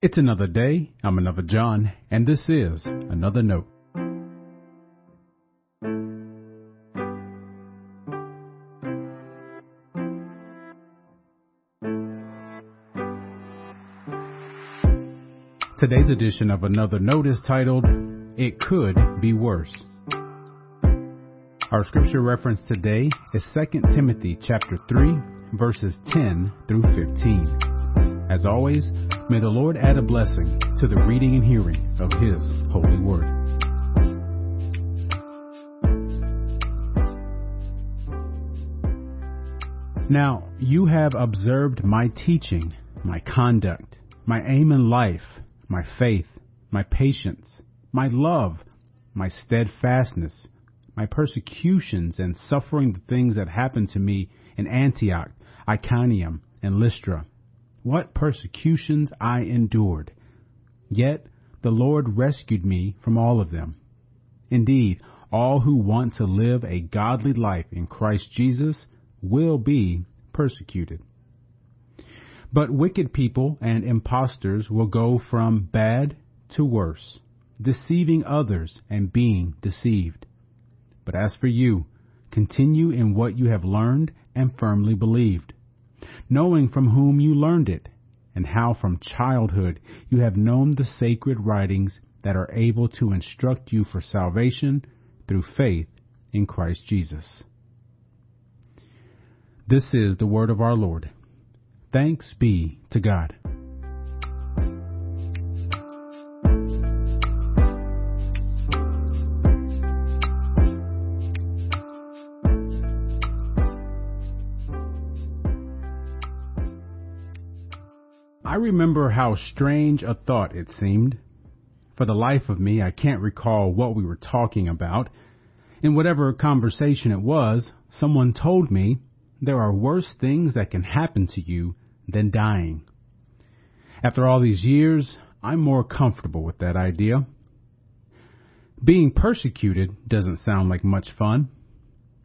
It's another day. I'm another John, and this is another note. Today's edition of Another Note is titled, It Could Be Worse. Our scripture reference today is 2 Timothy chapter 3, verses 10 through 15. As always, may the Lord add a blessing to the reading and hearing of His holy word. Now, you have observed my teaching, my conduct, my aim in life, my faith, my patience, my love, my steadfastness, my persecutions and suffering the things that happened to me in Antioch, Iconium, and Lystra. What persecutions I endured! Yet the Lord rescued me from all of them. Indeed, all who want to live a godly life in Christ Jesus will be persecuted. But wicked people and impostors will go from bad to worse, deceiving others and being deceived. But as for you, continue in what you have learned and firmly believed, knowing from whom you learned it, and how from childhood you have known the sacred writings that are able to instruct you for salvation through faith in Christ Jesus. This is the word of our Lord. Thanks be to God. I remember how strange a thought it seemed. For the life of me, I can't recall what we were talking about. In whatever conversation it was, someone told me there are worse things that can happen to you than dying. After all these years, I'm more comfortable with that idea. Being persecuted doesn't sound like much fun.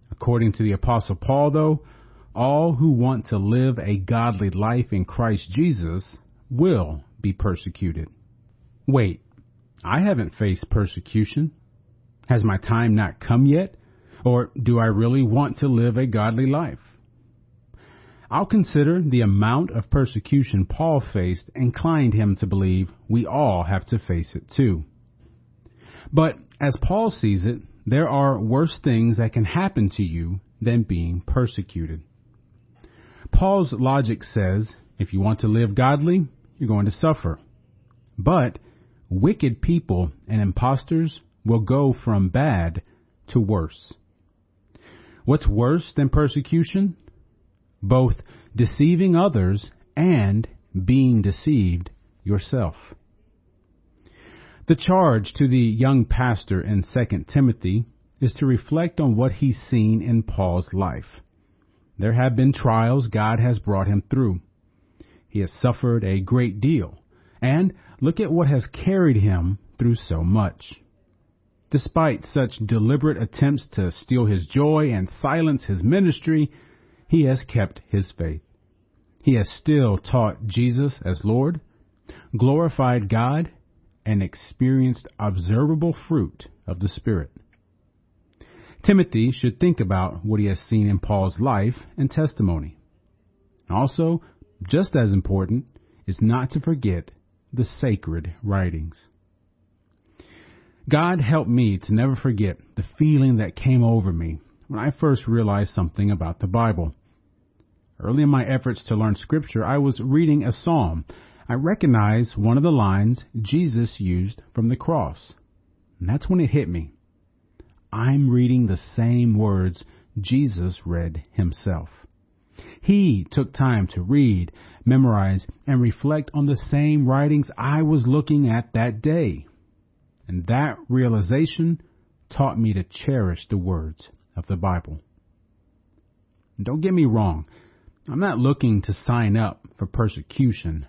According to the Apostle Paul, though, all who want to live a godly life in Christ Jesus will be persecuted. Wait, I haven't faced persecution. Has my time not come yet? Or do I really want to live a godly life? I'll consider the amount of persecution Paul faced inclined him to believe we all have to face it too. But as Paul sees it, there are worse things that can happen to you than being persecuted. Paul's logic says if you want to live godly, you're going to suffer. But wicked people and impostors will go from bad to worse. What's worse than persecution? Both deceiving others and being deceived yourself. The charge to the young pastor in 2 Timothy is to reflect on what he's seen in Paul's life. There have been trials God has brought him through. He has suffered a great deal, and look at what has carried him through so much. Despite such deliberate attempts to steal his joy and silence his ministry, he has kept his faith. He has still taught Jesus as Lord, glorified God, and experienced observable fruit of the Spirit. Timothy should think about what he has seen in Paul's life and testimony. Also, just as important is not to forget the sacred writings. God help me to never forget the feeling that came over me when I first realized something about the Bible. Early in my efforts to learn scripture, I was reading a psalm. I recognized one of the lines Jesus used from the cross. And that's when it hit me. I'm reading the same words Jesus read himself. He took time to read, memorize, and reflect on the same writings I was looking at that day. And that realization taught me to cherish the words of the Bible. Don't get me wrong. I'm not looking to sign up for persecution,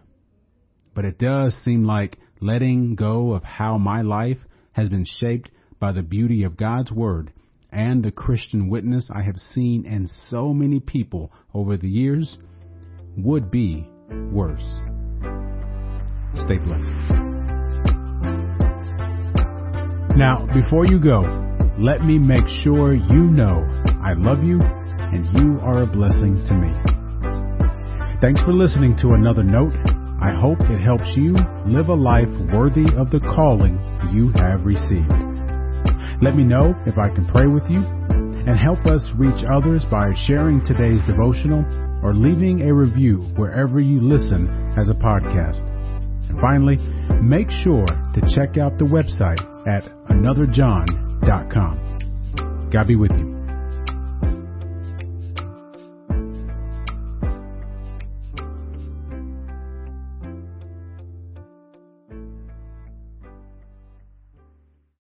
but it does seem like letting go of how my life has been shaped by the beauty of God's Word and the Christian witness I have seen in so many people over the years would be worse. Stay blessed. Now, before you go, let me make sure you know I love you and you are a blessing to me. Thanks for listening to another note. I hope it helps you live a life worthy of the calling you have received. Let me know if I can pray with you and help us reach others by sharing today's devotional or leaving a review wherever you listen as a podcast. And finally, make sure to check out the website at anotherjohn.com. God be with you.